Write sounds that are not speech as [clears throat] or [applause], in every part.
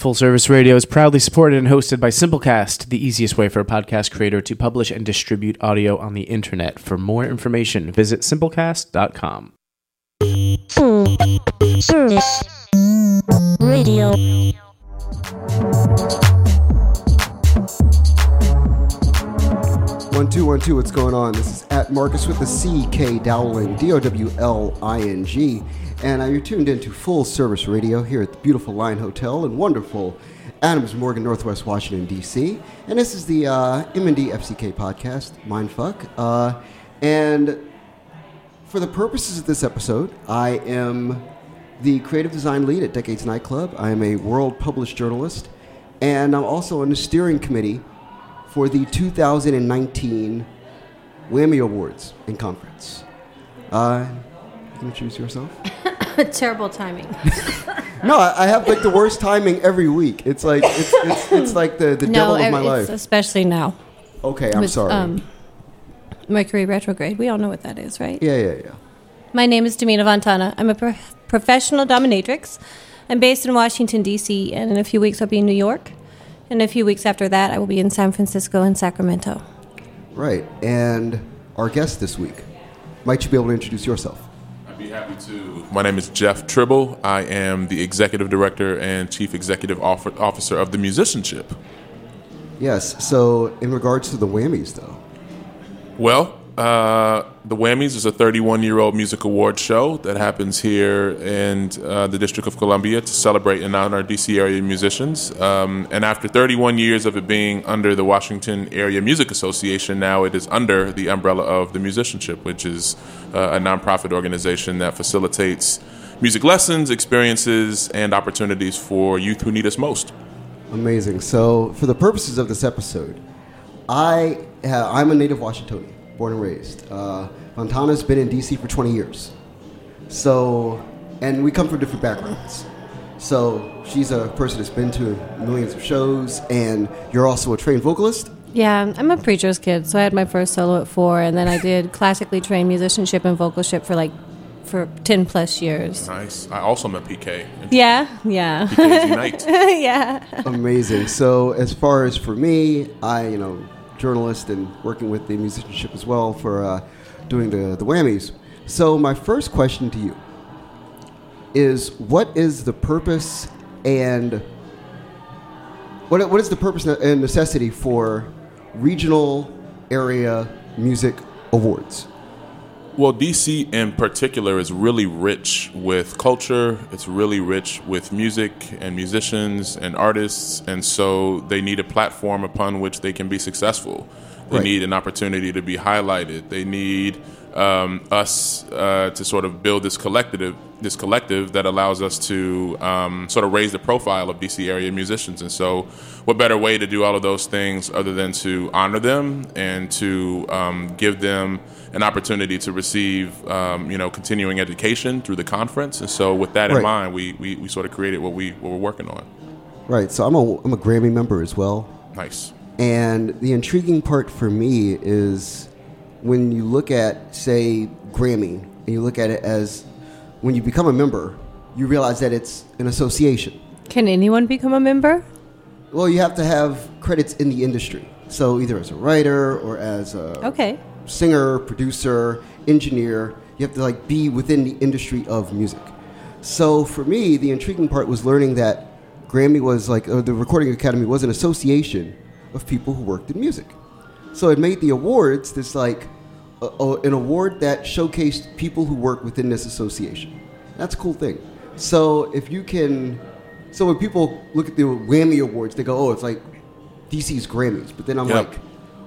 Full Service Radio is proudly supported and hosted by Simplecast, the easiest way for a podcast creator to publish and distribute audio on the internet. For more information, visit simplecast.com. Full Service Radio. One two one two. What's going on? This is at Marcus with the C K Dowling D O W L I N G, and you're tuned into Full Service Radio here at the beautiful Line Hotel in wonderful Adams Morgan, Northwest Washington D.C. And this is the uh, M&D FCK podcast, Mindfuck. Uh, and for the purposes of this episode, I am the creative design lead at Decades Nightclub. I am a world published journalist, and I'm also on the steering committee for the 2019 Whammy Awards and Conference. Uh, you can introduce yourself. [laughs] [laughs] Terrible timing. [laughs] No, I, I have like the worst timing every week. It's like it's, it's, it's [laughs] like the, the devil of my life. especially now. Okay, I'm with, sorry. Um, Mercury retrograde. We all know what that is, right? yeah, yeah, yeah. My name is Damina Fontana. I'm a pro- professional dominatrix. I'm based in Washington, D.C., and in a few weeks I'll be in New York. And a few weeks after that, I will be in San Francisco and Sacramento. Right. And our guest this week, might you be able to introduce yourself? I'd be happy to. My name is Jeff Tribble. I am the executive director and chief executive officer of the musicianship. Yes. So, in regards to the whammies, though, Well, uh, the Whammies is a 31 year old music award show that happens here in uh, the District of Columbia to celebrate and honor DC area musicians. Um, and after 31 years of it being under the Washington Area Music Association, now it is under the umbrella of the Musicianship, which is uh, a nonprofit organization that facilitates music lessons, experiences, and opportunities for youth who need us most. amazing. So, for the purposes of this episode, I I'm a native Washingtonian, born and raised. Uh, Fontana's been in D.C. for 20 years. So, and we come from different backgrounds. So, she's a person that's been to millions of shows, and you're also a trained vocalist. Yeah, I'm a preacher's kid, so I had my first solo at four, and then I did classically trained musicianship and vocalship for like for 10 plus years. Nice. I also am a PK. Yeah, yeah. PKs Unite. [laughs] yeah. Amazing. So, as far as for me, I, you know, journalist and working with the musicianship as well for uh, doing the, the whammies. So, my first question to you is what is the purpose and what, what is the purpose and necessity for regional area music awards? Well, DC in particular is really rich with culture. It's really rich with music and musicians and artists. And so they need a platform upon which they can be successful. They Right. need an opportunity to be highlighted. They need um, us uh, to sort of build this collective, this collective that allows us to um, sort of raise the profile of DC area musicians. And so, what better way to do all of those things other than to honor them and to um, give them an opportunity to receive, um, you know, continuing education through the conference. And so, with that Right. in mind, we, we, we sort of created what we what we're working on. Right. So, I'm a, I'm a Grammy member as well. Nice. And the intriguing part for me is when you look at, say, Grammy, and you look at it as when you become a member, you realize that it's an association. Can anyone become a member? Well, you have to have credits in the industry. So either as a writer or as a Okay. singer, producer, engineer, you have to like be within the industry of music. So for me, the intriguing part was learning that Grammy was like the Recording Academy was an association of people who worked in music. So it made the awards this like a, a, an award that showcased people who work within this association. That's a cool thing. So if you can, so when people look at the Whammy Awards, they go, "Oh, it's like DC's Grammys." But then I'm Yep. like,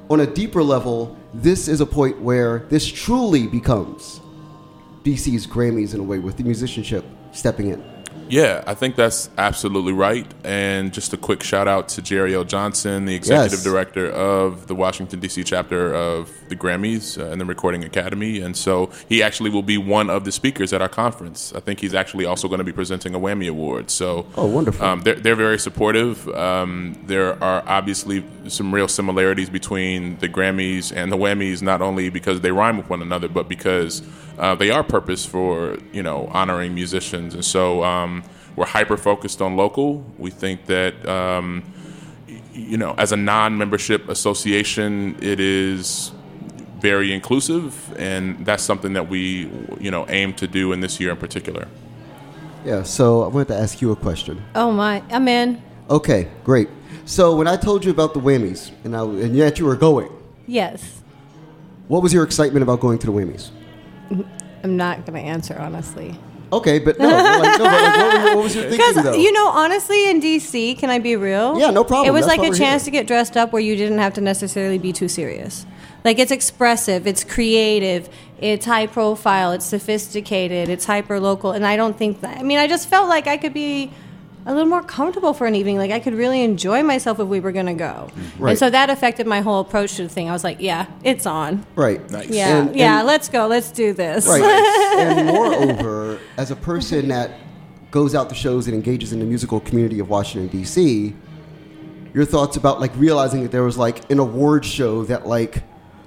on a deeper level, this is a point where this truly becomes DC's Grammys in a way, with the musicianship stepping in. Yeah, I think that's absolutely right. And just a quick shout out to Jerry L. Johnson, the executive Yes. director of the Washington, D.C. chapter of the Grammys uh, and the Recording Academy. And so he actually will be one of the speakers at our conference. I think he's actually also going to be presenting a Whammy Award. So, Oh, wonderful. Um, they're, they're very supportive. Um, there are obviously some real similarities between the Grammys and the Whammys, not only because they rhyme with one another, but because uh, they are purpose for you know honoring musicians. And so um, we're hyper focused on local. We think that um, you know, as a non-membership association, it is very inclusive, and that's something that we you know aim to do in this year in particular. Yeah, so I wanted to ask you a question. Oh my, I'm in. Okay, great. So when I told you about the Whammies, and, I, and yet you were going, Yes. what was your excitement about going to the Whammies? [laughs] I'm not going to answer honestly. Okay, but no, like, no, but like, what, were what was your thinking though? Because you know, honestly, in DC, can I be real? Yeah, no problem. It was That's like a chance here. to get dressed up where you didn't have to necessarily be too serious. Like it's expressive, it's creative, it's high profile, it's sophisticated, it's hyper local, and I don't think that. I mean, I just felt like I could be a little more comfortable for an evening. Like I could really enjoy myself if we were going to go. Right. And so that affected my whole approach to the thing. I was like, yeah, it's on. right. Nice. Yeah, And- yeah, and- let's go. Let's do this. Right. [laughs] and moreover, as a person that goes out to shows and engages in the musical community of Washington D.C., your thoughts about like realizing that there was like an award show that like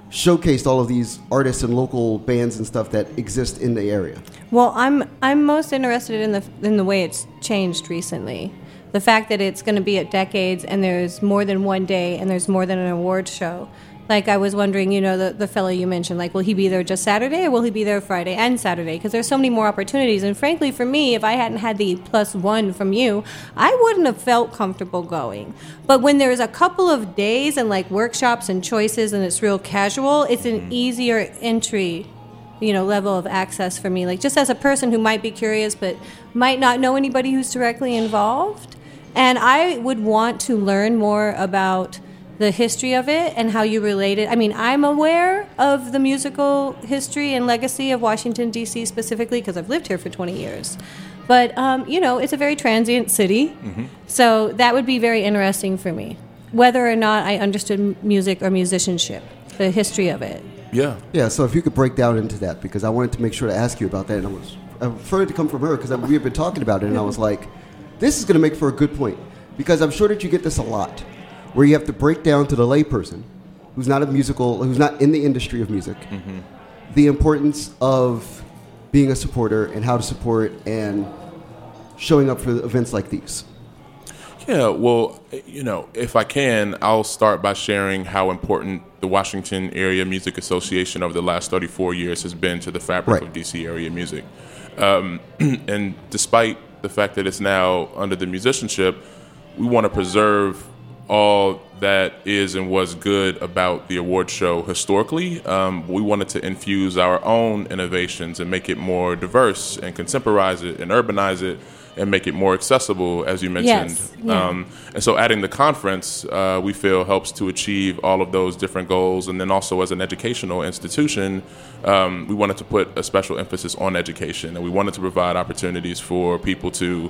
showcased all of these artists and local bands and stuff that exist in the area. Well, I'm I'm most interested in the in the way it's changed recently. The fact that it's going to be at decades and there's more than one day and there's more than an award show. Like I was wondering, you know, the the fellow you mentioned, like will he be there just Saturday or will he be there Friday and Saturday? Because there's so many more opportunities. And frankly, for me, if I hadn't had the plus one from you, I wouldn't have felt comfortable going. But when there's a couple of days and like workshops and choices and it's real casual, it's an mm. easier entry you know level of access for me like just as a person who might be curious but might not know anybody who's directly involved and i would want to learn more about the history of it and how you relate it. I mean i'm aware of the musical history and legacy of washington d.c specifically because i've lived here for 20 years. But um, you know it's a very transient city so that would be very interesting for me whether or not i understood music or musicianship the history of it. Yeah. Yeah, so if you could break down into that, because I wanted to make sure to ask you about that, and I was I preferred it to come from her because we had been talking about it, and I was like, this is going to make for a good point, because I'm sure that you get this a lot, where you have to break down to the layperson, who's not a musical, who's not in the industry of music, the importance of being a supporter and how to support and showing up for events like these. Yeah, well, you know, if I can, I'll start by sharing how important the Washington Area Music Association over the last 34 years has been to the fabric Right. of DC area music. Um, [clears throat] and despite the fact that it's now under the musicianship, we want to preserve all that is and was good about the award show historically. Um, we wanted to infuse our own innovations and make it more diverse and contemporize it and urbanize it and make it more accessible, as you mentioned. Yes, yeah. Um, and so adding the conference, uh, we feel, helps to achieve all of those different goals. And then also as an educational institution, um, we wanted to put a special emphasis on education. And we wanted to provide opportunities for people to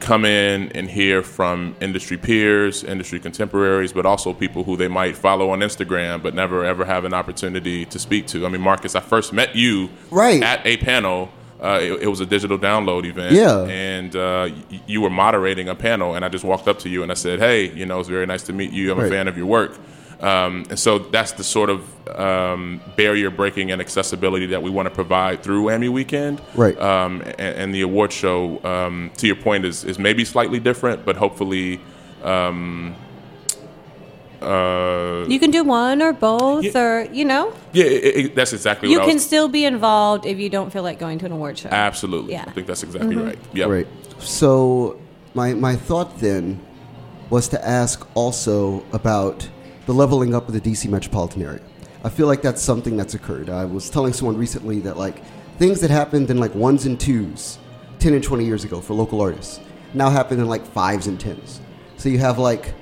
come in and hear from industry peers, industry contemporaries, but also people who they might follow on Instagram but never ever have an opportunity to speak to. I mean, Marcus, I first met you Right. at a panel. Uh, it, it was a digital download event, Yeah. and uh, y- you were moderating a panel, and I just walked up to you and I said, "Hey, you know, it's very nice to meet you. I'm Right. a fan of your work." Um, and so that's the sort of um, barrier breaking and accessibility that we want to provide through Whammy Weekend. Right. Um, and, and the award show, um, to your point, is, is maybe slightly different, but hopefully. Um, uh, You can do one or both, Yeah. or you know, yeah, it, it, that's exactly you what I can was. still be involved if you don't feel like going to an award show. Absolutely. Yeah. Mm-hmm. I think that's exactly right. Yeah. Right. So my my thought then was to ask also about the leveling up of the DC metropolitan area. I feel like that's something that's occurred. I was telling someone recently that like things that happened in like ones and twos 10 and 20 years ago for local artists now happen in like fives and tens. So you have like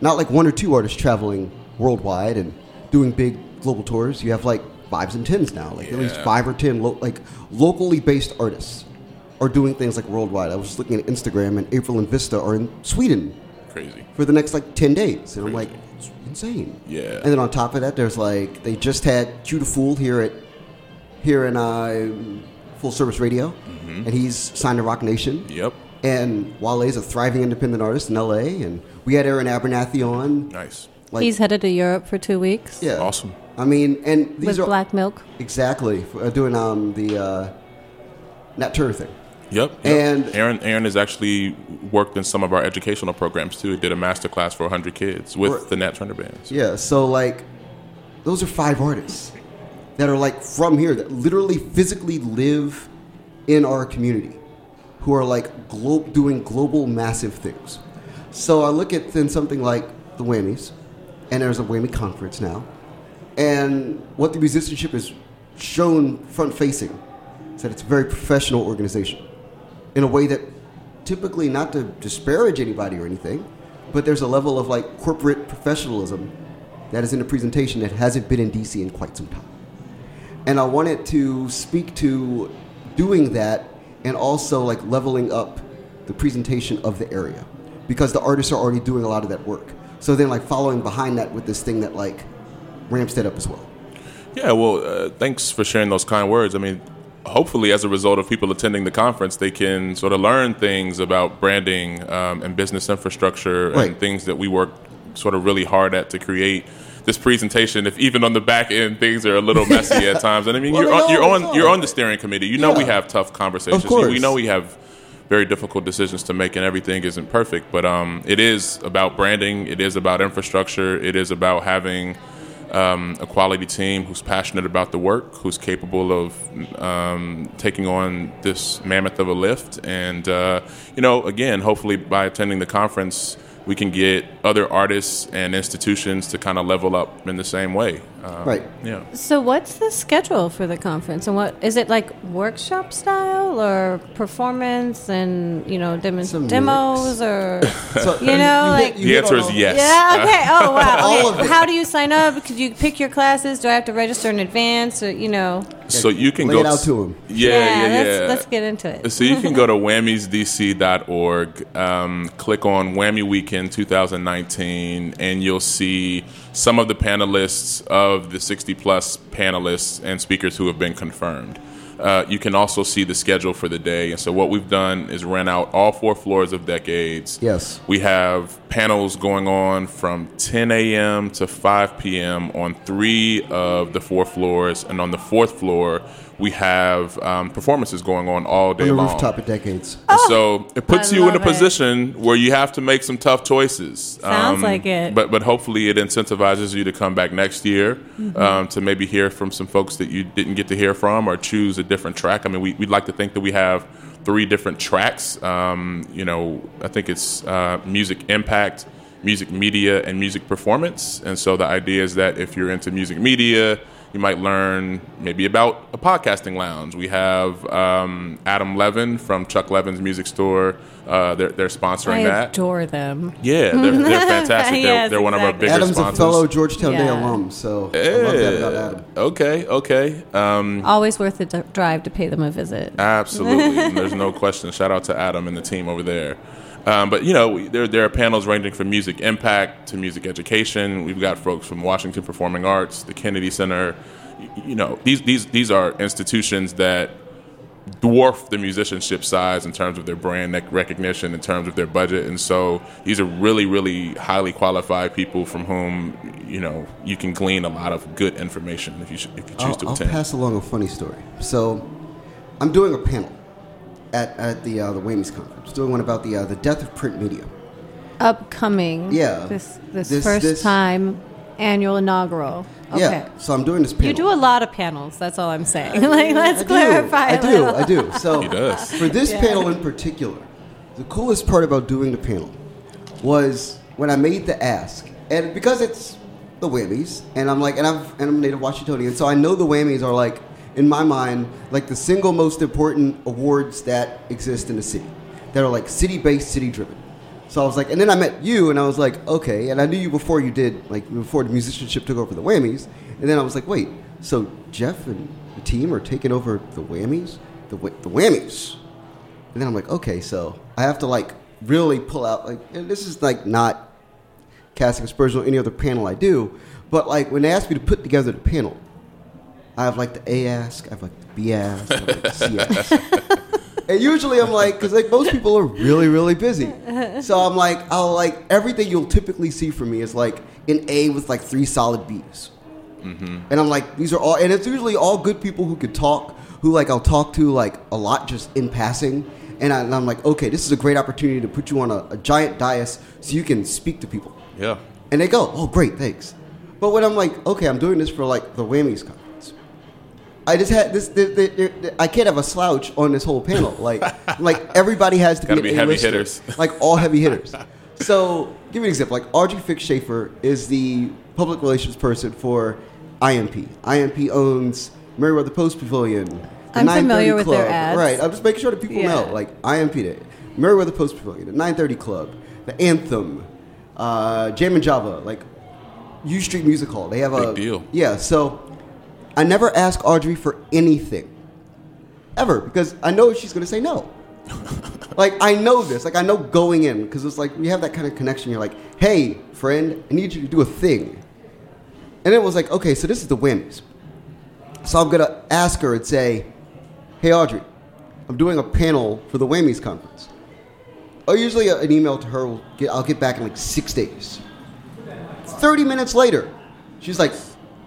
not like one or two artists traveling worldwide and doing big global tours. You have like fives and tens now, like at least five or ten lo- like locally based artists are doing things like worldwide. I was just looking at Instagram, and April and Vista are in Sweden Crazy. for the next like ten days, and I'm like, Crazy. Insane. Yeah. And then on top of that, there's like they just had Q the Fool here at here in uh, Full Service Radio, and he's signed to Roc Nation. Yep. And Wale's a thriving independent artist in LA, and we had Aaron Abernathy on. Nice. Like, He's headed to Europe for two weeks yeah, Awesome. I mean, and these with are Black Milk. exactly uh, doing um, the uh, Nat Turner thing. Yep. yep. And- Aaron, Aaron has actually worked in some of our educational programs too. He did a master class for 100 kids with Right. the Nat Turner bands. Yeah, so like, those are five artists that are like from here that literally physically live in our community, who are like glo- doing global massive things. So I look at then something like the Whammies, and there's a Whammy conference now, and what the musicianship is shown front facing is that it's a very professional organization in a way that typically not to disparage anybody or anything, but there's a level of like corporate professionalism that is in the presentation that hasn't been in DC in quite some time. And I wanted to speak to doing that and also like leveling up the presentation of the area because the artists are already doing a lot of that work. So then like following behind that with this thing that like ramps that up as well. Yeah, well, uh, thanks for sharing those kind words. I mean, hopefully, as a result of people attending the conference, they can sort of learn things about branding um, and business infrastructure Right. and things that we work sort of really hard at to create. This presentation, if even on the back end things are a little [laughs] messy at times, and I mean Well, you're on, you're on you're on the steering committee. You know we have tough conversations. Of course. We know we have very difficult decisions to make, and everything isn't perfect. But um, it is about branding. It is about infrastructure. It is about having um, a quality team who's passionate about the work, who's capable of um, taking on this mammoth of a lift. And, uh, you know, again, hopefully by attending the conference, we can get other artists and institutions to kind of level up in the same way. Um, Right. Yeah. So, what's the schedule for the conference, and what is it like? Workshop style or performance, and you know, dem- It's a demos, or [laughs] So You know, like- The answer is yes. yeah, okay. [laughs] Oh wow. All Okay. of it. How do you sign up? Could you pick your classes? Do I have to register in advance? Or you know? So you can Lay go it out to 'em. Yeah, yeah, yeah. Let's, let's get into it. So you can go to [laughs] whammiesdc.org, um, click on Whammy Weekend 2019, and you'll see some of the panelists of the 60 plus panelists and speakers who have been confirmed. Uh, you can also see the schedule for the day. And so what we've done is rent out all four floors of Decades. Yes. We have panels going on from 10 a.m. to 5 p.m. on three of the four floors. And on the fourth floor, we have um, performances going on all day on the long. rooftop at decades. And so it puts I you in a love it. position where you have to make some tough choices. Um, Sounds like it. But but hopefully it incentivizes you to come back next year Mm-hmm. um, to maybe hear from some folks that you didn't get to hear from or choose a different track. I mean, we, we'd like to think that we have three different tracks. Um, you know, I think it's uh, music impact, music media, and music performance. And so the idea is that if you're into music media, you might learn maybe about a podcasting lounge. We have um, Adam Levin from Chuck Levin's Music Store. Uh, they're, they're sponsoring I that. adore them. Yeah, they're, they're [laughs] fantastic. they're, Yes, they're one of our exactly. bigger Adam's a fellow Georgetown Day alum, so I love that about Adam. Okay, okay. Um, Always worth the d- drive to pay them a visit. absolutely. [laughs] There's no question. Shout out to Adam and the team over there. Um, but you know, we- there there are panels ranging from music impact to music education. We've got folks from Washington Performing Arts, the Kennedy Center. You know, these these these are institutions that dwarf the musicianship size in terms of their brand recognition, in terms of their budget, and so these are really, really highly qualified people from whom you know you can glean a lot of good information if you sh- if you choose I'll, to I'll pass along a funny story. So, I'm doing a panel at, at the uh, the Whammies conference, doing one about the uh, the death of print media. Upcoming. Yeah. This this, This- first this- time annual inaugural. Okay. Yeah, so I'm doing this panel. You do a lot of panels. That's all I'm saying. [laughs] like, let's I do, clarify. I a do. I do. So [laughs] He does. for this panel in particular, the coolest part about doing the panel was when I made the ask, and because it's the Whammies, and I'm like, and I'm and I'm a native Washingtonian, so I know the Whammies are like in my mind like the single most important awards that exist in the city, that are like city-based, city-driven. So I was like, and then I met you, and I was like, okay, and I knew you before you did, like before the musicianship took over the Whammies, and then I was like, wait, so Jeff and the team are taking over the Whammies, the Wh- the Whammies, and then I'm like, okay, so I have to like really pull out like, and this is like not casting aspersions on any other panel I do, but like when they ask me to put together the panel, I have like the A ask, I have like the B ask, I have like the C ask. [laughs] And usually I'm like, because like most people are really, really busy. So I'm like, I'll like, everything you'll typically see from me is like an A with like three solid Bs. Mm-hmm. and I'm like, these are all, and it's usually all good people who could talk, who like I'll talk to like a lot just in passing, and, I, and I'm like, okay, this is a great opportunity to put you on a, a giant dais so you can speak to people, Yeah. and they go, oh great, thanks. But when I'm like, okay, I'm doing this for like the Whammies. I just had this. The, the, the, I can't have a slouch on this whole panel. Like, [laughs] like everybody has to be, be heavy hitters. [laughs] Like all heavy hitters. [laughs] So, give me an example. Like Audrey Fix Schaefer is the public relations person for IMP. IMP owns Merriweather Post Pavilion. the I'm 930 familiar with their ads. Right. I'm just making sure that people Yeah. know. Like IMP Day, Merriweather Post Pavilion, the 930 Club, the Anthem, uh, Jam and Java, like U Street Music Hall. They have a Big deal. Yeah. So I never ask Audrey for anything ever because I know she's going to say no. [laughs] like I know this. Like I know going in because it's like we have that kind of connection. You're like, hey, friend, I need you to do a thing. And it was like, okay, so this is the whammies. So I'm gonna ask her and say, hey, Audrey, I'm doing a panel for the Whammies conference. Oh, usually uh, an email to her will get. I'll get back in like six days. Thirty minutes later, she's like,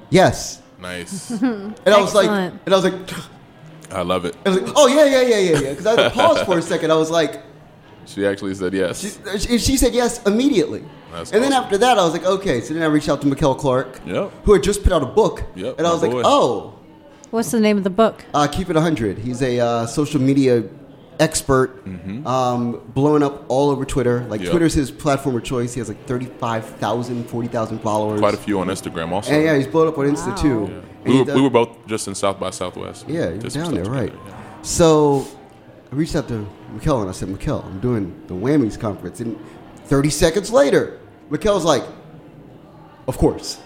yes. Nice. [laughs] And I was like, Excellent. and I was like, I love it. I was like, oh yeah, yeah, yeah, yeah, yeah. Because I had to pause for a second. I was like, She actually said yes. she, she, she said yes immediately. That's and then awesome. after that, I was like, okay. So then I reached out to Mikkel Clark, Yep. who had just put out a book. Yep, and I my was like, oh, What's the name of the book? uh, keep it 100. He's a uh, social media expert, um, blowing up all over Twitter. Like, Mm-hmm. Yep. Twitter's his platform of choice. He has like 35,000, 40,000 followers. Quite a few on Instagram also. And yeah, he's blown up on Insta Wow. too. Yeah. We were, does- we were both just in South by Southwest. Yeah, you were Did some down there, right? together, yeah. So I reached out to Mikkel and I said, Mikkel, I'm doing the Whammies conference. And 30 seconds later, Mikkel's like, of course.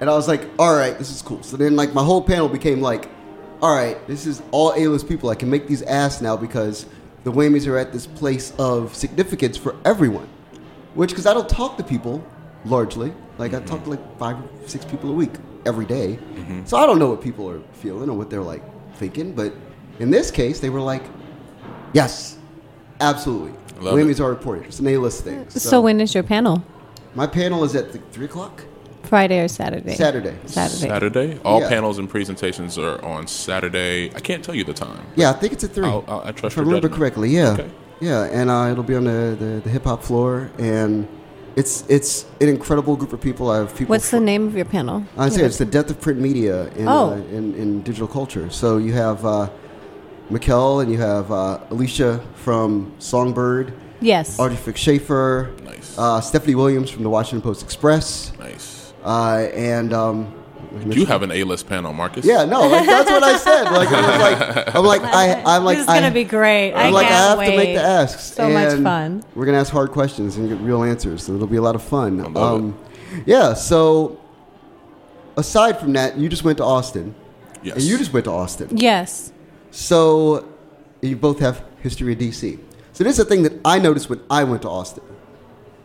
And I was like, all right, this is cool. So then, like, my whole panel became like, all right, this is all A-list people. I can make these ass now because the Whammies are at this place of significance for everyone. Which, because I don't talk to people largely. Like, I talk to like five or six people a week every day. Mm-hmm. So I don't know what people are feeling or what they're like thinking. But in this case, they were like, yes, absolutely. Love Whammies it. are important. It's an A-list thing. So, when is your panel? My panel is at the, 3 o'clock? Friday or Saturday? Saturday. Saturday. Saturday. All Yeah. panels and presentations are on Saturday. I can't tell you the time. Yeah, I think it's at 3. I'll- I'll- I trust If I your remember judgment. correctly, yeah. Okay. Yeah, and uh, it'll be on the, the, the hip hop floor. And it's it's an incredible group of people. I have people. What's the fr- name of your panel? I say it's the death of print media in, Oh. uh, in, in digital culture. So you have uh, Mikkel and you have uh, Alicia from Songbyrd, Yes. Audrey Fix Schaefer, Nice. uh, Stephanie Williams from the Washington Post Express, Nice. Uh, and um, You have an A-list panel, Marcus. yeah, no, like that's what I said. Like it was like [laughs] I'm like I I'm like this is gonna I, be great. I I'm like I can't have wait. to make the asks. So much fun. We're gonna ask hard questions and get real answers. So it'll be a lot of fun. I love um, Yeah. So aside from that, you just went to Austin, Yes. and you just went to Austin. Yes. So you both have history of DC. So this is a thing that I noticed when I went to Austin.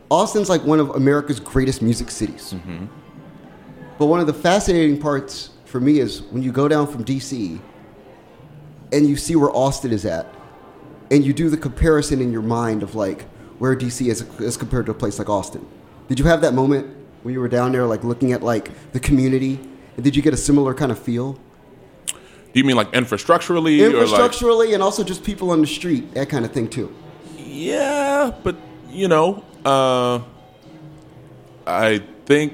Austin's like one of America's greatest music cities. But one of the fascinating parts for me is when you go down from DC and you see where Austin is at, and you do the comparison in your mind of like where DC is as compared to a place like Austin. Did you have that moment when you were down there, like looking at like the community? And did you get a similar kind of feel? Do you mean like infrastructurally, or like? infrastructurally and also just people on the street, that kind of thing too. Yeah, but you know, uh, I think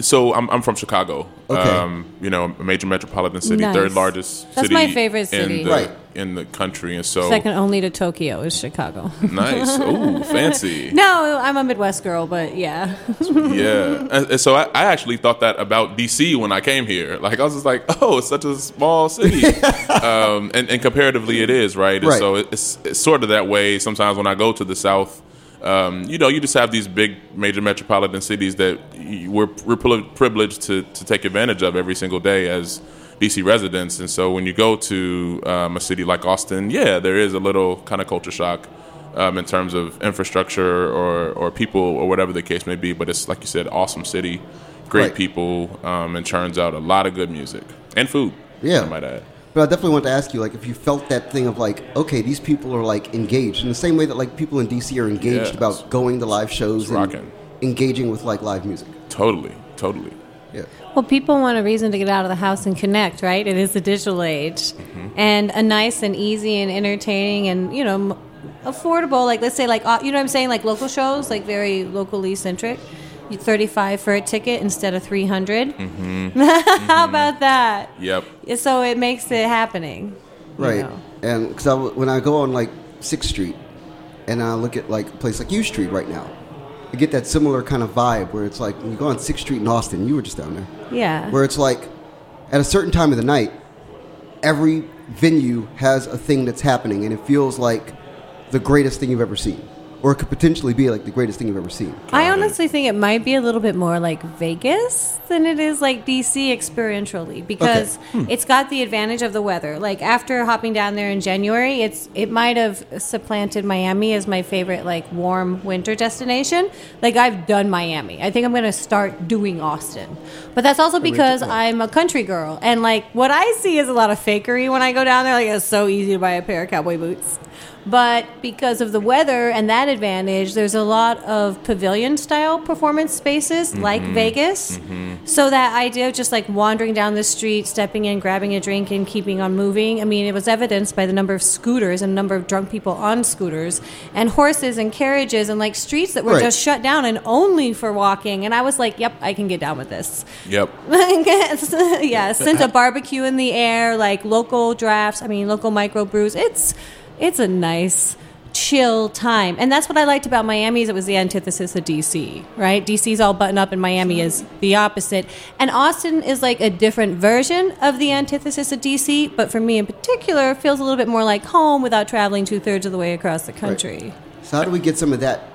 so. I'm, I'm from Chicago. Okay. Um, you know, a major metropolitan city, Nice. third largest That's city. my favorite city. in the, Right. in the country, and so Second only to Tokyo is Chicago. nice. [laughs] Ooh, fancy. no, I'm a Midwest girl, but yeah. Yeah, and, and so I, I actually thought that about DC when I came here. Like I was just like, oh, it's such a small city, [laughs] um, and, and comparatively, it is right. And Right. so it's, it's sort of that way. Sometimes when I go to the South, um, you know, you just have these big major metropolitan cities that we're we're privileged to to take advantage of every single day as DC residents. And so when you go to um, a city like Austin, yeah, there is a little kind of culture shock um, in terms of infrastructure or, or people or whatever the case may be. But it's like you said, awesome city, great Right. people, um, and turns out a lot of good music and food. Yeah. I might add. But I definitely want to ask you, like, if you felt that thing of like, okay, these people are like engaged in the same way that like people in DC are engaged Yes. about going to live shows It's and rocking. engaging with like live music. Totally, totally. Yeah. Well, people want a reason to get out of the house and connect, right? It is the digital age. And a nice and easy and entertaining and, you know, affordable, like let's say, like, uh, you know what I'm saying? Like local shows, like very locally centric. You 35 for a ticket instead of 300. Mm-hmm. [laughs] Mm-hmm. How about that? Yep. So it makes it happening. you Right. know. And because I, w- when I go on like Sixth Street, and I look at like a place like U Street right now, I get that similar kind of vibe where it's like when you go on Sixth Street in Austin, you were just down there, Yeah. where it's like at a certain time of the night, every venue has a thing that's happening, and it feels like the greatest thing you've ever seen, or it could potentially be like the greatest thing you've ever seen. I honestly think it might be a little bit more like Vegas than it is like DC experientially because hmm. it's got the advantage of the weather. Like after hopping down there in January, it's it might have supplanted Miami as my favorite like warm winter destination. Like I've done Miami. I think I'm going to start doing Austin. But that's also because I'm a country girl and like what I see is a lot of fakery when I go down there like it's so easy to buy a pair of cowboy boots. But because of the weather and that advantage, there's a lot of pavilion style performance spaces mm-hmm. like Vegas. Mm-hmm. So that idea of just like wandering down the street, stepping in, grabbing a drink, and keeping on moving. I mean, it was evidenced by the number of scooters and number of drunk people on scooters, and horses and carriages, and like streets that were Right. just shut down and only for walking. And I was like, "Yep, I can get down with this." Yep. [laughs] [laughs] yeah, [laughs] scent of barbecue in the air, like local drafts. I mean, local microbrews. It's it's a nice chill time, and that's what I liked about Miami. Is it was the antithesis of DC, right? DC's all button up, and Miami is the opposite. And Austin is like a different version of the antithesis of DC, but for me in particular, feels a little bit more like home without traveling two thirds of the way across the country. So how do we get some of that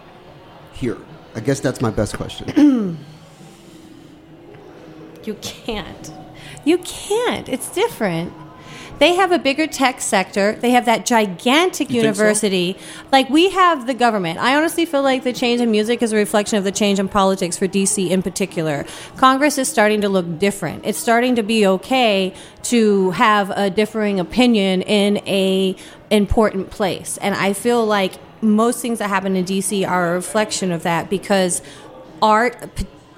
here? I guess that's my best question. [clears throat] You can't. You can't. It's different. They have a bigger tech sector. They have that gigantic You think so? university. Like we have the government. I honestly feel like the change in music is a reflection of the change in politics for DC in particular. Congress is starting to look different. It's starting to be okay to have a differing opinion in a important place. And I feel like most things that happen in DC are a reflection of that because art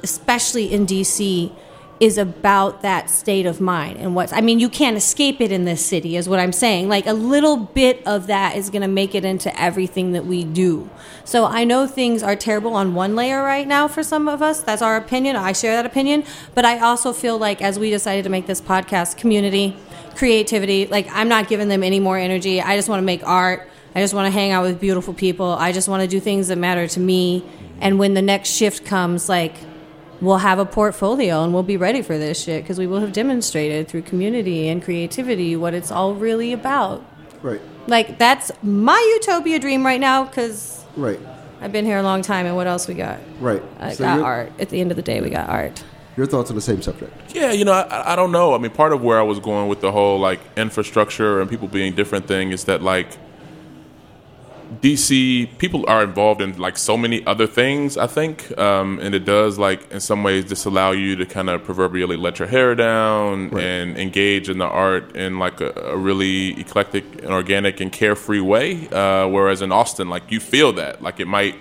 especially in DC is about that state of mind and what's I mean you can't escape it in this city is what I'm saying. Like a little bit of that is going to make it into everything that we do. So I know things are terrible on one layer right now for some of us. That's our opinion. I share that opinion. But I also feel like as we decided to make this podcast community creativity like I'm not giving them any more energy. I just want to make art. I just want to hang out with beautiful people. I just want to do things that matter to me. And when the next shift comes, like, we'll have a portfolio and we'll be ready for this shit because we will have demonstrated through community and creativity what it's all really about. right. Like, that's my utopia dream right now because Right. I've been here a long time. And what else we got? Right. I So got art. At the end of the day, we got art. Your thoughts on the same subject? Yeah, you know, I, I don't know. I mean, part of where I was going with the whole like infrastructure and people being different thing is that like DC people are involved in like so many other things. I think, um, and it does like in some ways just allow you to kind of proverbially let your hair down Right. and engage in the art in like a, a really eclectic and organic and carefree way. Uh, whereas in Austin, like you feel that like it might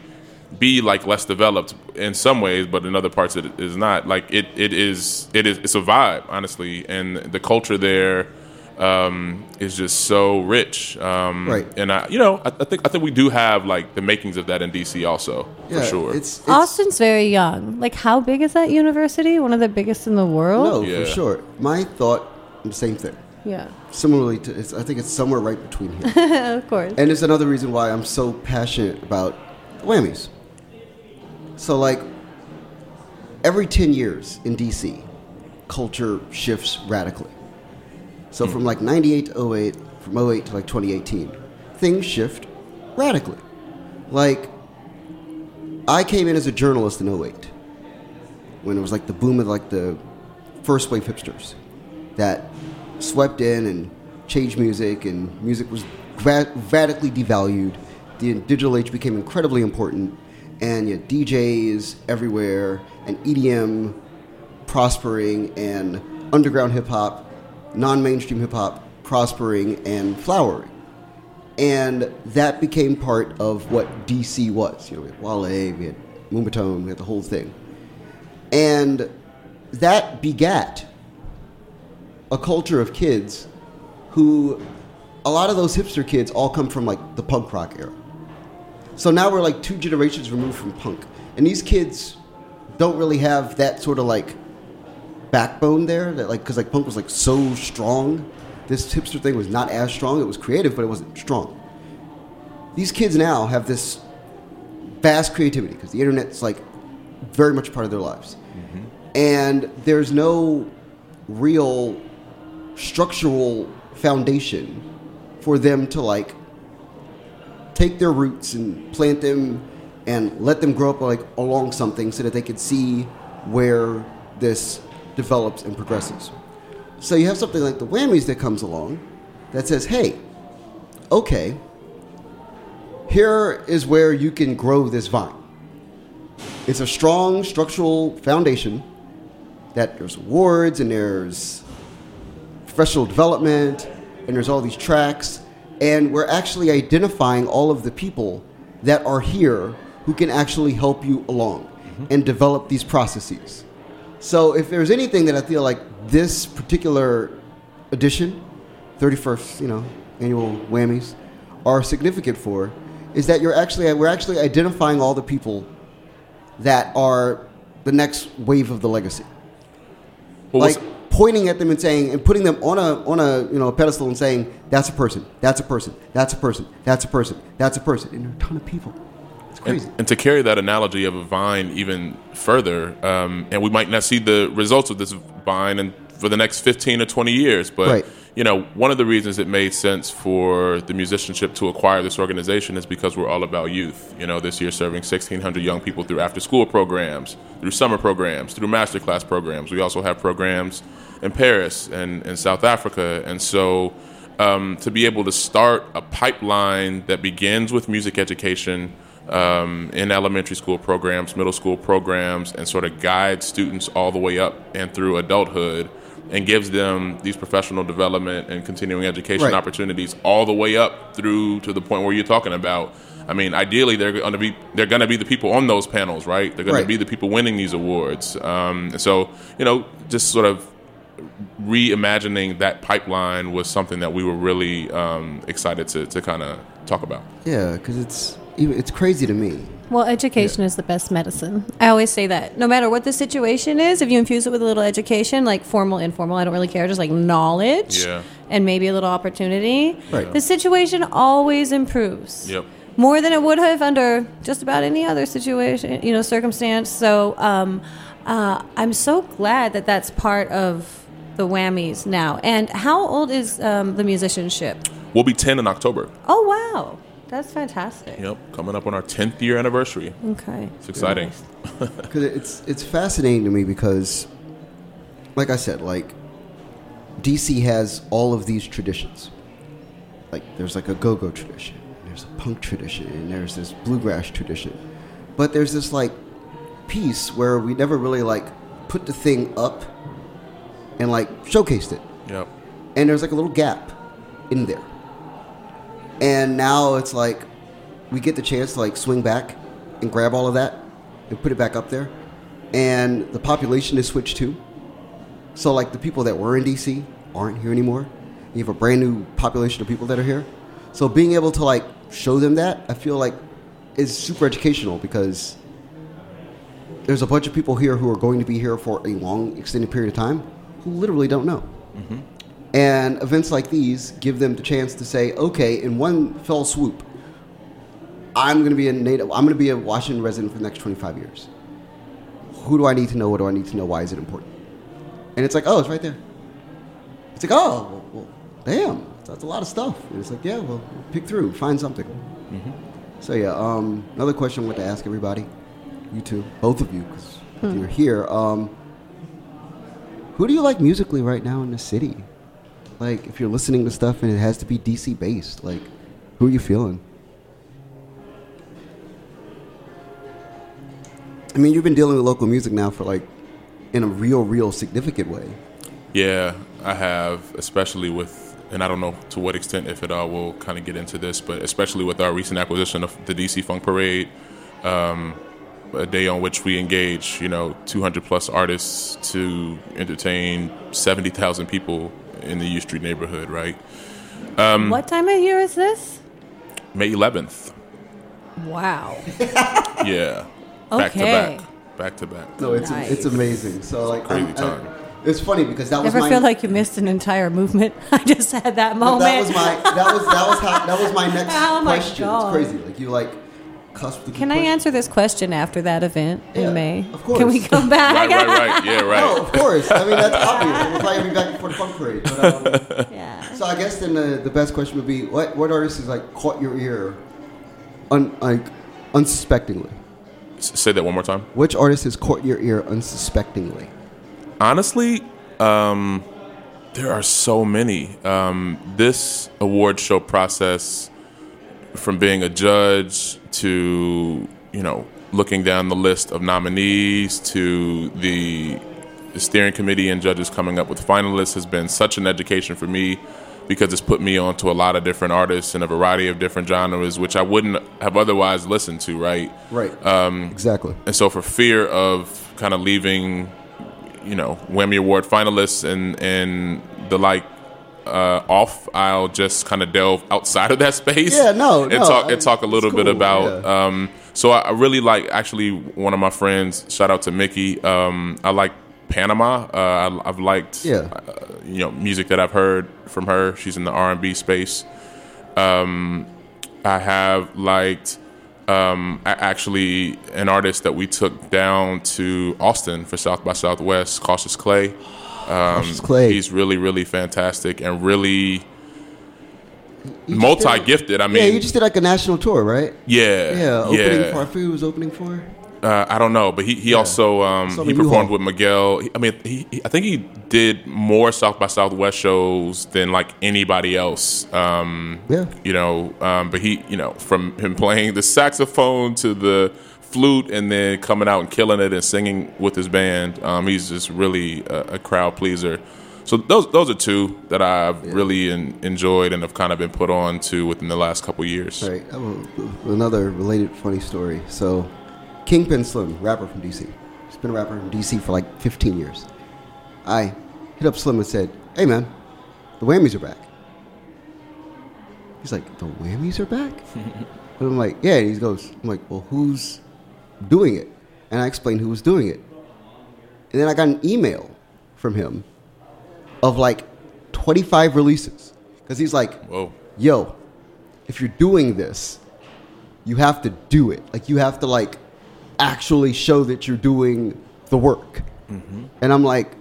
be like less developed in some ways, but in other parts it is not. Like it, it is, it is, it's a vibe, honestly, and the culture there um, is just so rich. Um, Right. And I, you know, I, I think I think we do have like the makings of that in DC also, Yeah, for sure. It's, it's Austin's very young. Like, how big is that university? One of the biggest in the world? no, Yeah. for sure. My thought, same thing. Yeah, Similarly to, it's, I think it's somewhere right between here. [laughs] of course. and it's another reason why I'm so passionate about the whammies. So, like, every 10 years in DC, culture shifts radically. So, from like 98 to 08, from 08 to like 2018, things shift radically. Like, I came in as a journalist in 08 when it was like the boom of like the first wave hipsters that swept in and changed music, and music was radically devalued. The digital age became incredibly important, and you had DJs everywhere, and EDM prospering, and underground hip hop, non mainstream hip hop prospering and flowering. And that became part of what DC was. You know, we had Wale, we had Moombahton, we had the whole thing. And that begat a culture of kids who a lot of those hipster kids all come from like the punk rock era. So now we're like two generations removed from punk. And these kids don't really have that sort of like backbone there that like because like punk was like so strong. This hipster thing was not as strong. It was creative, but it wasn't strong. These kids now have this vast creativity because the internet's like very much part of their lives. Mm-hmm. And there's no real structural foundation for them to like take their roots and plant them and let them grow up like along something so that they could see where this develops and progresses. So you have something like the whammies that comes along that says, "Hey, okay, here is where you can grow this vine. It's a strong structural foundation that there's awards and there's professional development and there's all these tracks and we're actually identifying all of the people that are here who can actually help you along mm-hmm. and develop these processes. So if there's anything that I feel like this particular edition, 31st, you know, annual whammies, are significant for, is that you're actually we're actually identifying all the people that are the next wave of the legacy Well, like pointing at them and saying and putting them on a on a you know a pedestal and saying that's a person, that's a person, that's a person, that's a person, that's a person, and there are a ton of people. And, and to carry that analogy of a vine even further, um, and we might not see the results of this vine in, for the next 15 or 20 years, but Right. you know, one of the reasons it made sense for the musicianship to acquire this organization is because we're all about youth. You know, this year serving 1,600 young people through after-school programs, through summer programs, through masterclass programs. We also have programs in Paris and in South Africa, and so um, to be able to start a pipeline that begins with music education um, in elementary school programs, middle school programs, and sort of guides students all the way up and through adulthood and gives them these professional development and continuing education Right. opportunities all the way up through to the point where you're talking about. I mean, ideally, they're going to be they're going to be the people on those panels, right? They're going Right. to be the people winning these awards. Um, so, you know, just sort of reimagining that pipeline was something that we were really um, excited to, to kind of talk about. Yeah, because it's it's crazy to me. Well, education is the best medicine. I always say that. No matter what the situation is, if you infuse it with a little education, like formal, informal, I don't really care, just like knowledge Yeah. and maybe a little opportunity, Right. the situation always improves. Yep. More than it would have under just about any other situation, you know, circumstance. So um, uh, I'm so glad that that's part of the whammies now. And how old is um, the musicianship? We'll be 10 in October. Oh, wow. That's fantastic. Yep, coming up on our 10th year anniversary. Okay. It's exciting. Because [laughs] it's it's fascinating to me because, like I said, like DC has all of these traditions. Like there's like a go-go tradition, and there's a punk tradition, and there's this bluegrass tradition, but there's this like piece where we never really like put the thing up and like showcased it Yep. and there's like a little gap in there. And now it's like we get the chance to like swing back and grab all of that and put it back up there. And the population has switched too. So like the people that were in DC aren't here anymore. You have a brand new population of people that are here. So being able to like show them that, I feel like is super educational because there's a bunch of people here who are going to be here for a long extended period of time who literally don't know. Mm-hmm. And events like these give them the chance to say, okay, in one fell swoop, I'm going to be a native. I'm going to be a Washington resident for the next 25 years. Who do I need to know? What do I need to know? Why is it important? And it's like, oh, it's right there. It's like, oh, well, well, damn, that's a lot of stuff. And it's like, yeah, well, pick through, find something. So yeah, um, another question I want to ask everybody, you two, both of you, because you're here. Um, who do you like musically right now in the city? Like, if you're listening to stuff and it has to be DC based, like, who are you feeling? I mean, you've been dealing with local music now for like, in a real, real significant way. Yeah, I have, especially with, and I don't know to what extent, if at all, we'll kind of get into this, but especially with our recent acquisition of the DC Funk Parade. Um, a day on which we engage, you know, 200 plus artists to entertain 70,000 people in the U Street neighborhood, right? Um, what time of year is this? May 11th. Wow. [laughs] Yeah. Back to Okay. back. Back to back. No, it's Nice. it's amazing. So like, Crazy I'm- time. I- it's funny because that was Ever my feel like you missed an entire movement? [laughs] I just had that moment. that was my that was that was how that was my [laughs] next Oh my question. God. It's crazy. Like you like cusp the Can I answer this question after that event Yeah, in May? of course. Can we come back? Right, right, right. Yeah, Oh, right. of course. I mean that's obvious. We'll probably be back for the Funk Parade. But, um, [laughs] yeah. so I guess then the, the best question would be what what artist has like caught your ear, un, like unsuspectingly? S- Say that one more time. Which artist has caught your ear unsuspectingly? Honestly, um, there are so many. Um, this award show process, from being a judge to you know looking down the list of nominees to the, the steering committee and judges coming up with finalists, has been such an education for me because it's put me onto a lot of different artists in a variety of different genres, which I wouldn't have otherwise listened to. Right. Right. Um, exactly. And so, for fear of kind of leaving, you know, Whammy Award finalists and and the like uh, off, I'll just kind of delve outside of that space. Yeah, no, and no, talk I- and talk a little it's bit about. yeah. Um, so I, really like actually one of my friends. Shout out to Mickey. Um, I like Panama. Uh, I, I've liked Yeah. uh, you know music that I've heard from her. She's in the R and B space. Um, I have liked um, actually an artist that we took down to Austin for South by Southwest, Cautious Clay. Um. He's really, really fantastic and really multi gifted. I mean, yeah, you just did like a national tour, right? yeah, Yeah, opening yeah. for who was opening for? Uh, I don't know, but he, he also um, he performed with Miguel. I mean, he, he- I think he did more South by Southwest shows than like anybody else. Um, Yeah. you know, um, but he, you know, from him playing the saxophone to the flute and then coming out and killing it and singing with his band, um, he's just really a, a crowd pleaser. So those those are two that I've really en- enjoyed and have kind of been put on to within the last couple years. Right. Another related funny story. So, Kingpin Slim, rapper from DC. He's been a rapper from DC for like 15 years. I hit up Slim and said, "Hey man, the Whammies are back." He's like, "The Whammies are back?" [laughs] and I'm like, "Yeah." And he goes, "I'm like, well, who's doing it?" And I explained who was doing it. And then I got an email from him of like 25 releases because he's like, Whoa. yo, if you're doing this, you have to do it. Like you have to like actually show that you're doing the work. Mm-hmm. And I'm like,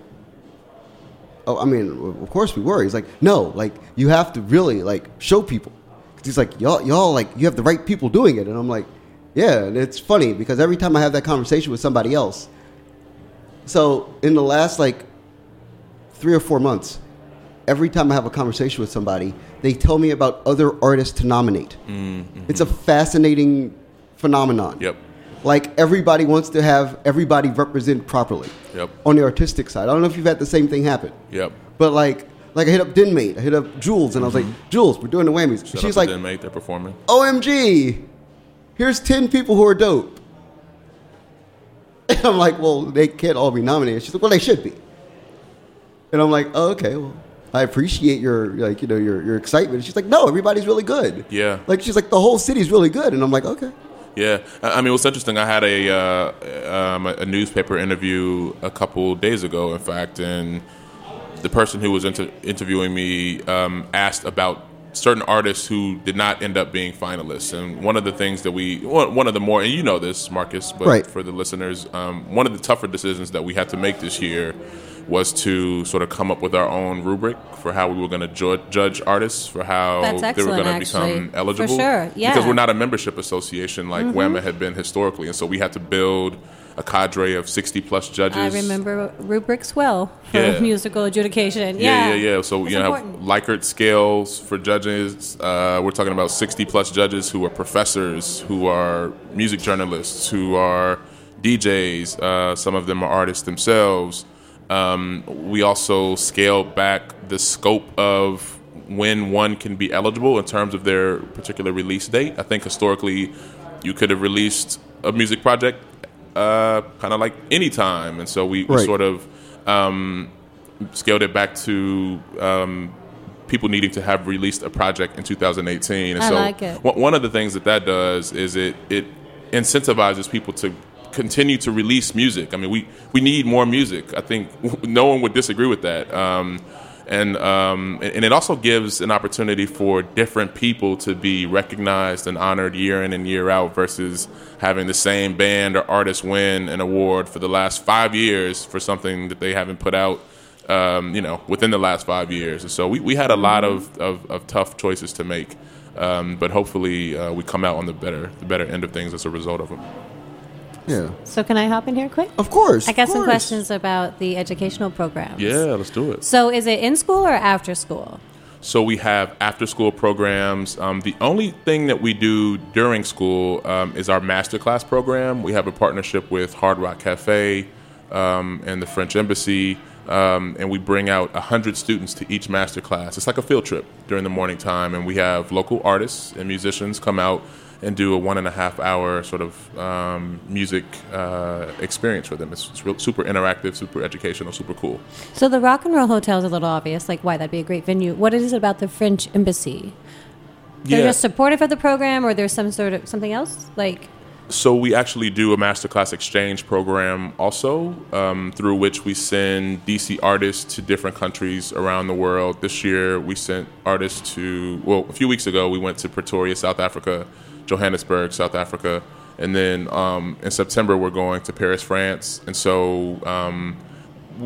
oh, I mean, of course we were. He's like, no, like you have to really like show people. 'Cause he's like, y'all, y'all, like you have the right people doing it. And I'm like, yeah. And it's funny because every time I have that conversation with somebody else, so in the last like three or four months, every time I have a conversation with somebody, they tell me about other artists to nominate. It's a fascinating phenomenon. Yep. Like everybody wants to have everybody represented properly. Yep. On the artistic side, I don't know if you've had the same thing happen. Yep. But like, like I hit up Den Mate, I hit up Jules, and I was like, Jules, we're doing the whammies. Mm-hmm. Shout She's like, to Den Mate, they're performing. OMG, here's 10 people who are dope. And [laughs] I'm like, well, they can't all be nominated. She's like, well, they should be. And I'm like, oh, okay, well, I appreciate your, like, you know, your, your excitement. She's like, no, everybody's really good. Yeah. Like, she's like, the whole city's really good. And I'm like, okay. Yeah, I I mean, what's interesting? I had a uh, um, a newspaper interview a couple days ago, in fact, and the person who was inter- interviewing me um, asked about certain artists who did not end up being finalists. And one of the things that we, one one of the more, and you know this, Marcus, but Right. for the listeners, um, one of the tougher decisions that we had to make this year was to sort of come up with our own rubric for how we were going to ju- judge artists for how they were going to actually. become For eligible. sure, Because we're not a membership association like Mm-hmm. WAMA had been historically, and so we had to build a cadre of sixty plus judges. I remember rubrics well for Yeah. [laughs] musical adjudication. Yeah, Yeah, yeah, yeah. So you know, have. Likert scales for judges. Uh, we're talking about sixty plus judges who are professors, who are music journalists, who are DJs. Uh, some of them are artists themselves. Um, we also scaled back the scope of when one can be eligible in terms of their particular release date. I think historically, you could have released a music project uh, kind of like any time, and so we, we sort of um, scaled it back to um, people needing to have released a project in 2018. And I so like it. one- one of the things that that does is it it incentivizes people to continue to release music. I mean, we we need more music. I think [laughs] no one would disagree with that. Um, and um, and it also gives an opportunity for different people to be recognized and honored year in and year out versus having the same band or artist win an award for the last five years for something that they haven't put out um, you know, within the last five years. And so we, we had a lot of, of, of tough choices to make, um, but hopefully uh, we come out on the better the better end of things as a result of them. Yeah. So can I hop in here quick? Of course. I got of some course. questions about the educational programs. Yeah, let's do it. So is it in school or after school? So we have after school programs. Um, the only thing that we do during school um, is our masterclass program. We have a partnership with Hard Rock Cafe um, and the French Embassy, um, and we bring out 100 students to each masterclass. It's like a field trip during the morning time, and we have local artists and musicians come out and do a one and a half hour sort of um, music uh, experience for them. It's, it's real, super interactive, super educational, super cool. So the Rock and Roll Hotel is a little obvious, like why that'd be a great venue. What is it about the French Embassy? They're just supportive of the program, or there's some sort of something else? Like, So we actually do a masterclass exchange program also, um, through which we send DC artists to different countries around the world. This year, we sent artists to well, a few weeks ago, we went to Pretoria, South Africa, Johannesburg, South Africa, and then um, in September we're going to Paris, France. And so um,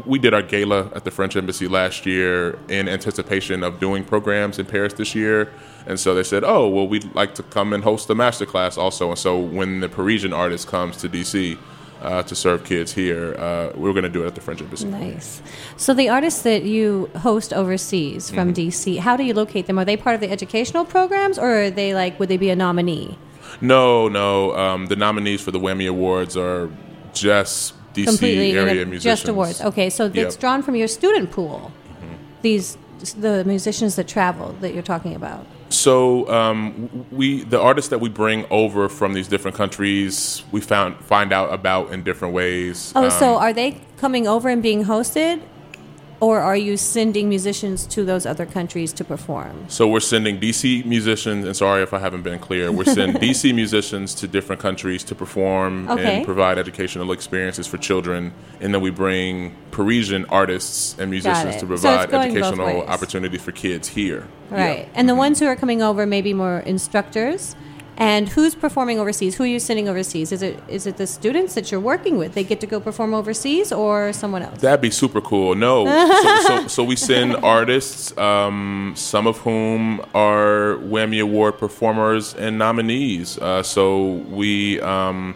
we did our gala at the French Embassy last year in anticipation of doing programs in Paris this year. And so they said, oh, well, we'd like to come and host a masterclass also. And so when the Parisian artist comes to DC uh, to serve kids here, uh, we're going to do it at the French Embassy. nice. So the artists that you host overseas from Mm-hmm. DC, how do you locate them? Are they part of the educational programs, or are they like, would they be a nominee? No, no. Um, the nominees for the Whammy Awards are just DC Completely area musicians. just awards. Okay, so it's Yep. Mm-hmm. drawn from your student pool. These the musicians that travel that you're talking about. So um, we, the artists that we bring over from these different countries, we found find out about in different ways. Oh, Um, so are they coming over and being hosted, or are you sending musicians to those other countries to perform? So we're sending DC musicians, and sorry if I haven't been clear. We're sending [laughs] DC musicians to different countries to perform Okay. and provide educational experiences for children, and then we bring Parisian artists and musicians to provide both educational opportunities for kids here. Right. And the mm-hmm. ones who are coming over may be more instructors. And who's performing overseas? Who are you sending overseas? Is it is it the students that you're working with? They get to go perform overseas, or someone else? That'd be super cool. No, [laughs] so, so, so we send artists, um, some of whom are Whammy Award performers and nominees. Uh, so we um,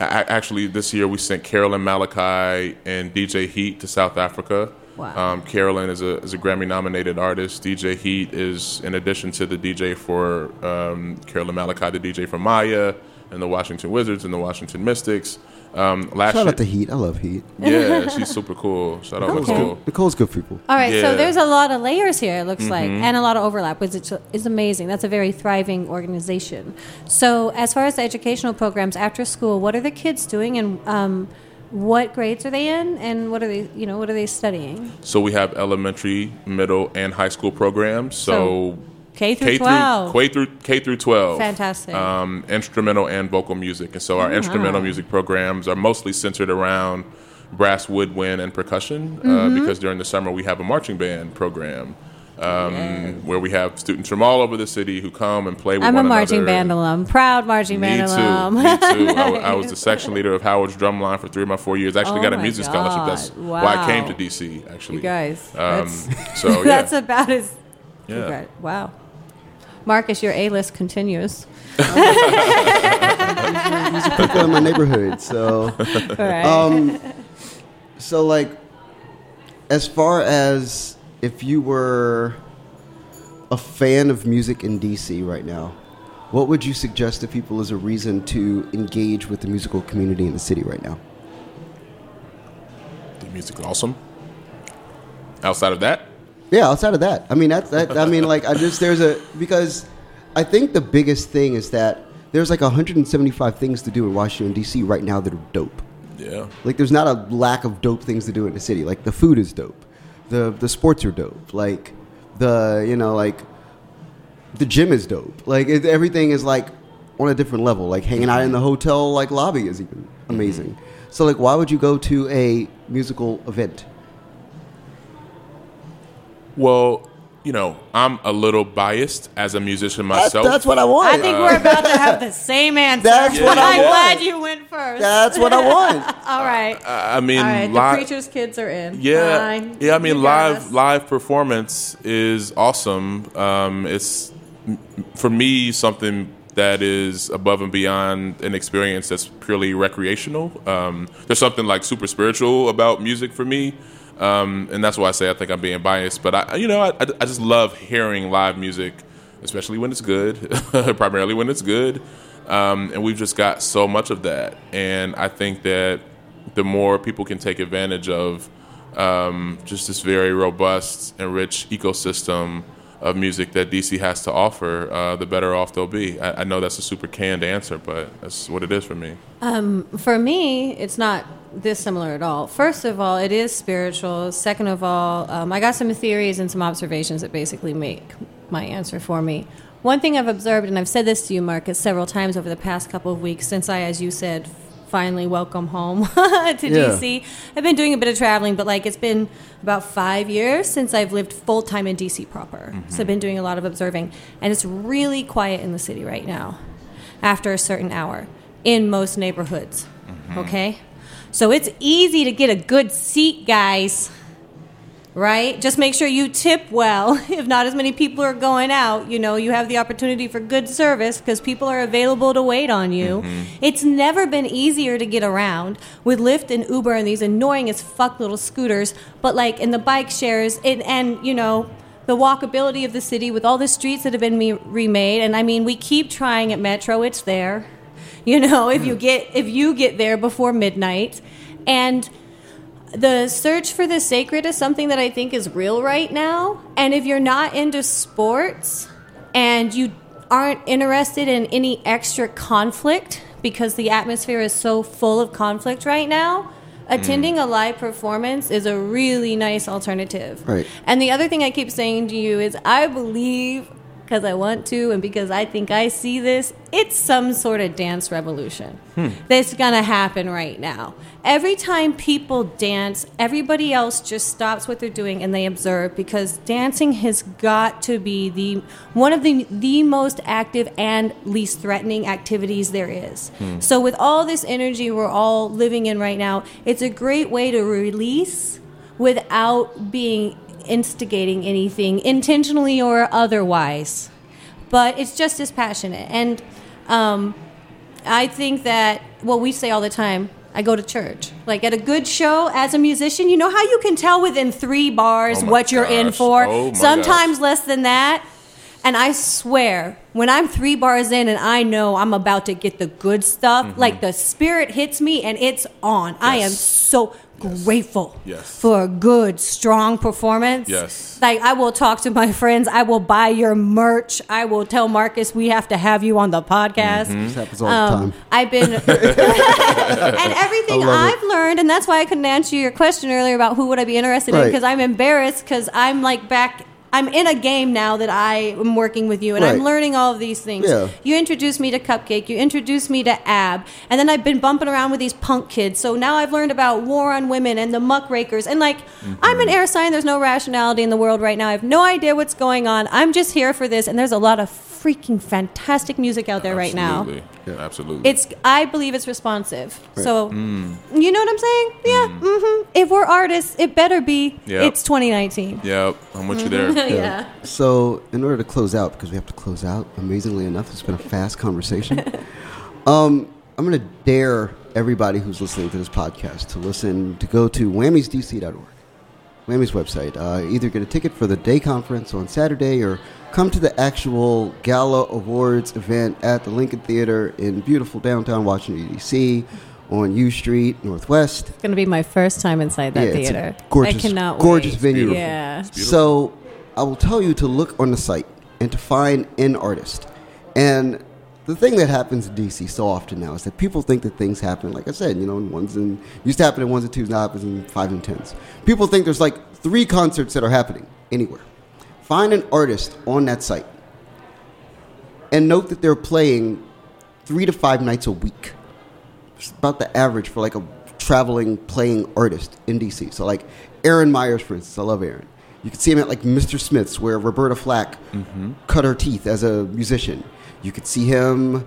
actually this year we sent Carolyn Malachi and DJ Heat to South Africa. Wow. Um, Carolyn is a is a Grammy nominated artist. DJ Heat is in addition to the DJ for um, Carolyn Malachi, the DJ for Maya and the Washington Wizards and the Washington Mystics. Um, last Shout year, out to Heat. I love Heat. yeah, she's super cool. Shout out Okay. Nicole. Nicole's good people. All right, Yeah. Mm-hmm. so there's a lot of layers here, it looks like, and a lot of overlap, which is- is amazing. That's a very thriving organization. So, as far as the educational programs after school, what are the kids doing, and um, what grades are they in, and what are they, you know, what are they studying? So we have elementary, middle, and high school programs. So, K through K 12. through K through K through twelve. Fantastic. Um, instrumental and vocal music, and so our instrumental music programs are mostly centered around brass, woodwind, and percussion. Mm-hmm. Uh, because during the summer we have a marching band program. Um, Where we have students from all over the city who come and play with I'm a marching another. band alum, proud marching Me band too. alum. Me too. I, wa- I was the [laughs] section leader of Howard's Drumline for three of my four years. I actually Oh got a my music scholarship. That's God. why I came to DC. Actually, You guys, Um, that's, so [laughs] yeah, that's about as. yeah. Congrat- Wow. Marcus, your A list continues. [laughs] People in my neighborhood. So, All right. um, so like, as far as if you were a fan of music in DC right now, what would you suggest to people as a reason to engage with the musical community in the city right now? the music is awesome. Outside of that, Yeah, outside of that, I mean that's that. I mean, like I just there's a because I think the biggest thing is that there's like 175 things to do in Washington D.C. right now that are dope. Yeah. Like there's not a lack of dope things to do in the city. Like the food is dope, the the sports are dope. Like the you know like the gym is dope. Like it, everything is like on a different level. Like hanging out in the hotel like lobby is even mm-hmm. amazing. So like why would you go to a musical event? Well, you know, I'm a little biased as a musician myself. that's what I want. I think we're about to have the [laughs] same answer. That's what I I'm want. glad you went first. That's what I [laughs] want. All right. I I mean, All right. li- the preacher's kids are in. Yeah, Fine. yeah. I mean, You live us. live performance is awesome. Um, it's for me something that is above and beyond an experience that's purely recreational. Um, there's something like super spiritual about music for me, um, and that's why I say I think I'm being biased. But I, you know, I, I just love hearing live music, especially when it's good. [laughs] primarily when it's good, um, and we've just got so much of that. And I think that the more people can take advantage of um, just this very robust and rich ecosystem of music that DC has to offer, uh, the better off they'll be. I, I know that's a super canned answer, but that's what it is for me. For me, it's not this similar at all. First of all, it is spiritual. Second of all, um, I got some theories and some observations that basically make my answer for me. One thing I've observed, and I've said this to you, Marcus, several times over the past couple of weeks since I, as you said, finally welcome home [laughs] to Yeah. DC. I've been doing a bit of traveling, but like it's been about five years since I've lived full time in DC proper. So I've been doing a lot of observing, and it's really quiet in the city right now after a certain hour in most neighborhoods. Mm-hmm. Okay? So it's easy to get a good seat, guys. Right? Just make sure you tip well. [laughs] If not as many people are going out, you know, you have the opportunity for good service because people are available to wait on you. Mm-hmm. It's never been easier to get around with Lyft and Uber and these annoying as fuck little scooters, but like in the bike shares it, and, you know, the walkability of the city with all the streets that have been me- remade. And I mean, we keep trying at Metro, it's there. You know, if you mm. get if you get there before midnight, and the search for the sacred is something that I think is real right now. And if you're not into sports and you aren't interested in any extra conflict because the atmosphere is so full of conflict right now, attending mm. a live performance is a really nice alternative. Right. And the other thing I keep saying to you is I believe because I want to and because I think I see this, it's some sort of dance revolution hmm. that's going to happen right now. Every time people dance, everybody else just stops what they're doing and they observe because dancing has got to be the one of the the most active and least threatening activities there is. Hmm. So with all this energy we're all living in right now, it's a great way to release without being instigating anything intentionally or otherwise. But it's just as passionate. And um, i think that what we say all the time i go to church. Like at a good show as a musician you know how you can tell within three bars Oh what you're in for? Oh sometimes gosh. less than that. And i swear when i'm three bars in and i know i'm about to get the good stuff like the spirit hits me and it's on. I am Mm-hmm. Yes. grateful Yes. for a good, strong performance. Yes. Like I will talk to my friends. I will buy your merch. I will tell Marcus we have to have you on the podcast. This happens all Um, the time. I've been [laughs] and everything I love I've learned, and that's why I couldn't answer your question earlier about who would I be interested in because I'm embarrassed because I'm like back. I'm in a game now that I am working with you, and I'm learning all of these things. Yeah. You introduced me to Cupcake. You introduced me to Ab, and then I've been bumping around with these punk kids. So now I've learned about war on women and the muckrakers. And like, I'm an mm-hmm. air sign. There's no rationality in the world right now. I have no idea what's going on. I'm just here for this, and there's a lot of freaking fantastic music out there right now. Absolutely. Yeah, absolutely. It's I believe it's responsive. Right. So you know what I'm saying? Yeah. Mm-hmm. If we're artists, it better be. Yep. It's 2019. Yep, I'm with you there. [laughs] yeah. So, in order to close out, because we have to close out, amazingly enough, it's been a fast conversation. [laughs] um, I'm going to dare everybody who's listening to this podcast to listen to go to whammiesdc.org, Whammy's website. Uh, either get a ticket for the day conference on Saturday or come to the actual gala awards event at the Lincoln Theater in beautiful downtown Washington D.C. on U Street Northwest. It's gonna be my first time inside that Yeah, it's a theater. gorgeous- I cannot gorgeous wait. venue. Yeah. So I will tell you to look on the site and to find an artist. And the thing that happens in DC so often now is that people think that things happen, like I said, you know, in ones and used to happen in ones and twos, now happens in five and tens. People think there's like three concerts that are happening anywhere. Find an artist on that site and note that they're playing three to five nights a week. It's about the average for like a traveling playing artist in DC. So like Aaron Myers, for instance, I love Aaron. You can see him at like Mr. Smith's, where Roberta Flack mm-hmm. cut her teeth as a musician. You could see him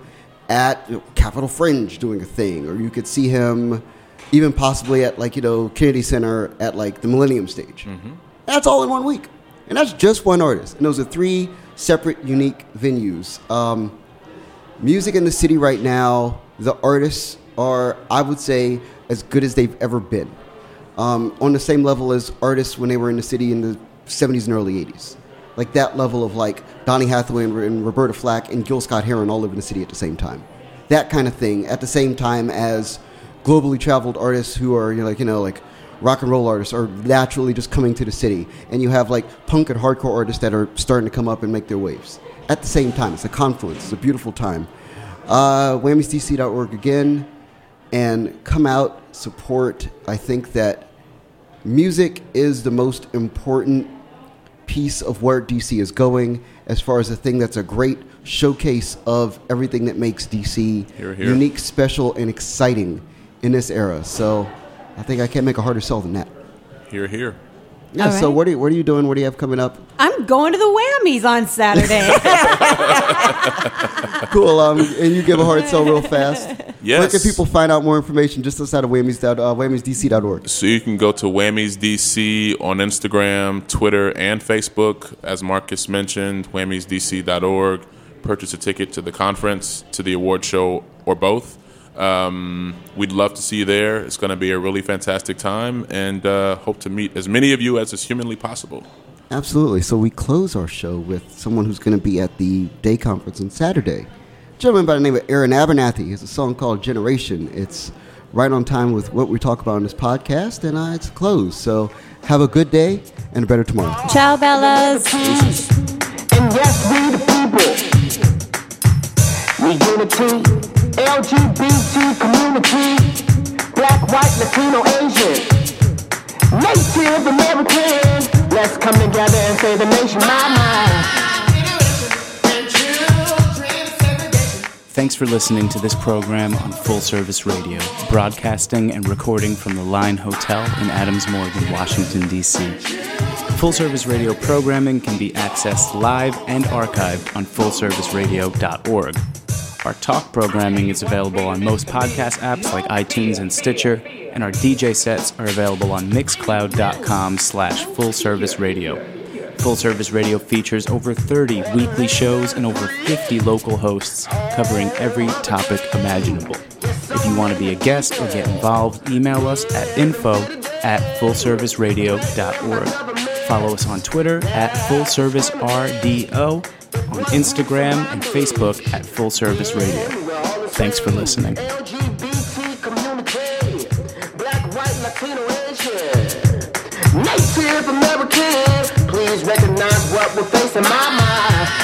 at you know, Capitol Fringe doing a thing, or you could see him even possibly at like you know Kennedy Center at like the Millennium Stage. Mm-hmm. That's all in one week, and that's just one artist. And those are three separate, unique venues. Um, music in the city right now, the artists are, I would say, as good as they've ever been. Um, on the same level as artists when they were in the city in the 70s and early 80s. Like that level of like Donny Hathaway and, Roberta Flack and Gil Scott Heron all in the city at the same time. That kind of thing at the same time as globally traveled artists who are you know, like you know like rock and roll artists are naturally just coming to the city, and you have like punk and hardcore artists that are starting to come up and make their waves at the same time. It's a confluence. It's a beautiful time. Uh, again, and come out support. I think that music is the most important piece of where DC is going as far as a thing that's a great showcase of everything that makes DC Hear, hear. unique, special, and exciting in this era. So I think I can't make a harder sell than that. Here, here. Yeah, All so what are, you, what are you doing? What do you have coming up? I'm going to the whammies on Saturday. [laughs] [laughs] Cool. Um, and you give a hard sell real fast. Yes. Where can people find out more information just outside of whammies, uh, whammiesdc.org? So you can go to whammiesdc on Instagram, Twitter, and Facebook. As Marcus mentioned, whammiesdc.org. Purchase a ticket to the conference, to the award show, or both. Um, we'd love to see you there. It's going to be a really fantastic time, and uh, hope to meet as many of you as is humanly possible. Absolutely. So we close our show with someone who's going to be at the day conference on Saturday. A gentleman by the name of Aaron Abernathy. He has a song called Generation. It's right on time with what we talk about on this podcast, and uh, it's closed. So have a good day and a better tomorrow. Ciao, Bellas. And yes, we the people. We unity, LGBT community, black, white, Latino, Asian, Native American. Let's come together and say the nation, my mind. Thanks for listening to this program on Full Service Radio, broadcasting and recording from the Line Hotel in Adams Morgan, Washington, D.C. Full Service Radio programming can be accessed live and archived on fullserviceradio.org. Our talk programming is available on most podcast apps like iTunes and Stitcher, and our DJ sets are available on mixcloud.com slash fullserviceradio. Full Service Radio features over 30 weekly shows and over 50 local hosts covering every topic imaginable. If you want to be a guest or get involved, email us at info at fullserviceradio.org. Follow us on Twitter at FullServiceRDO, on Instagram and Facebook at Full Service Radio. Thanks for listening. Native American. Please recognize what we're facing.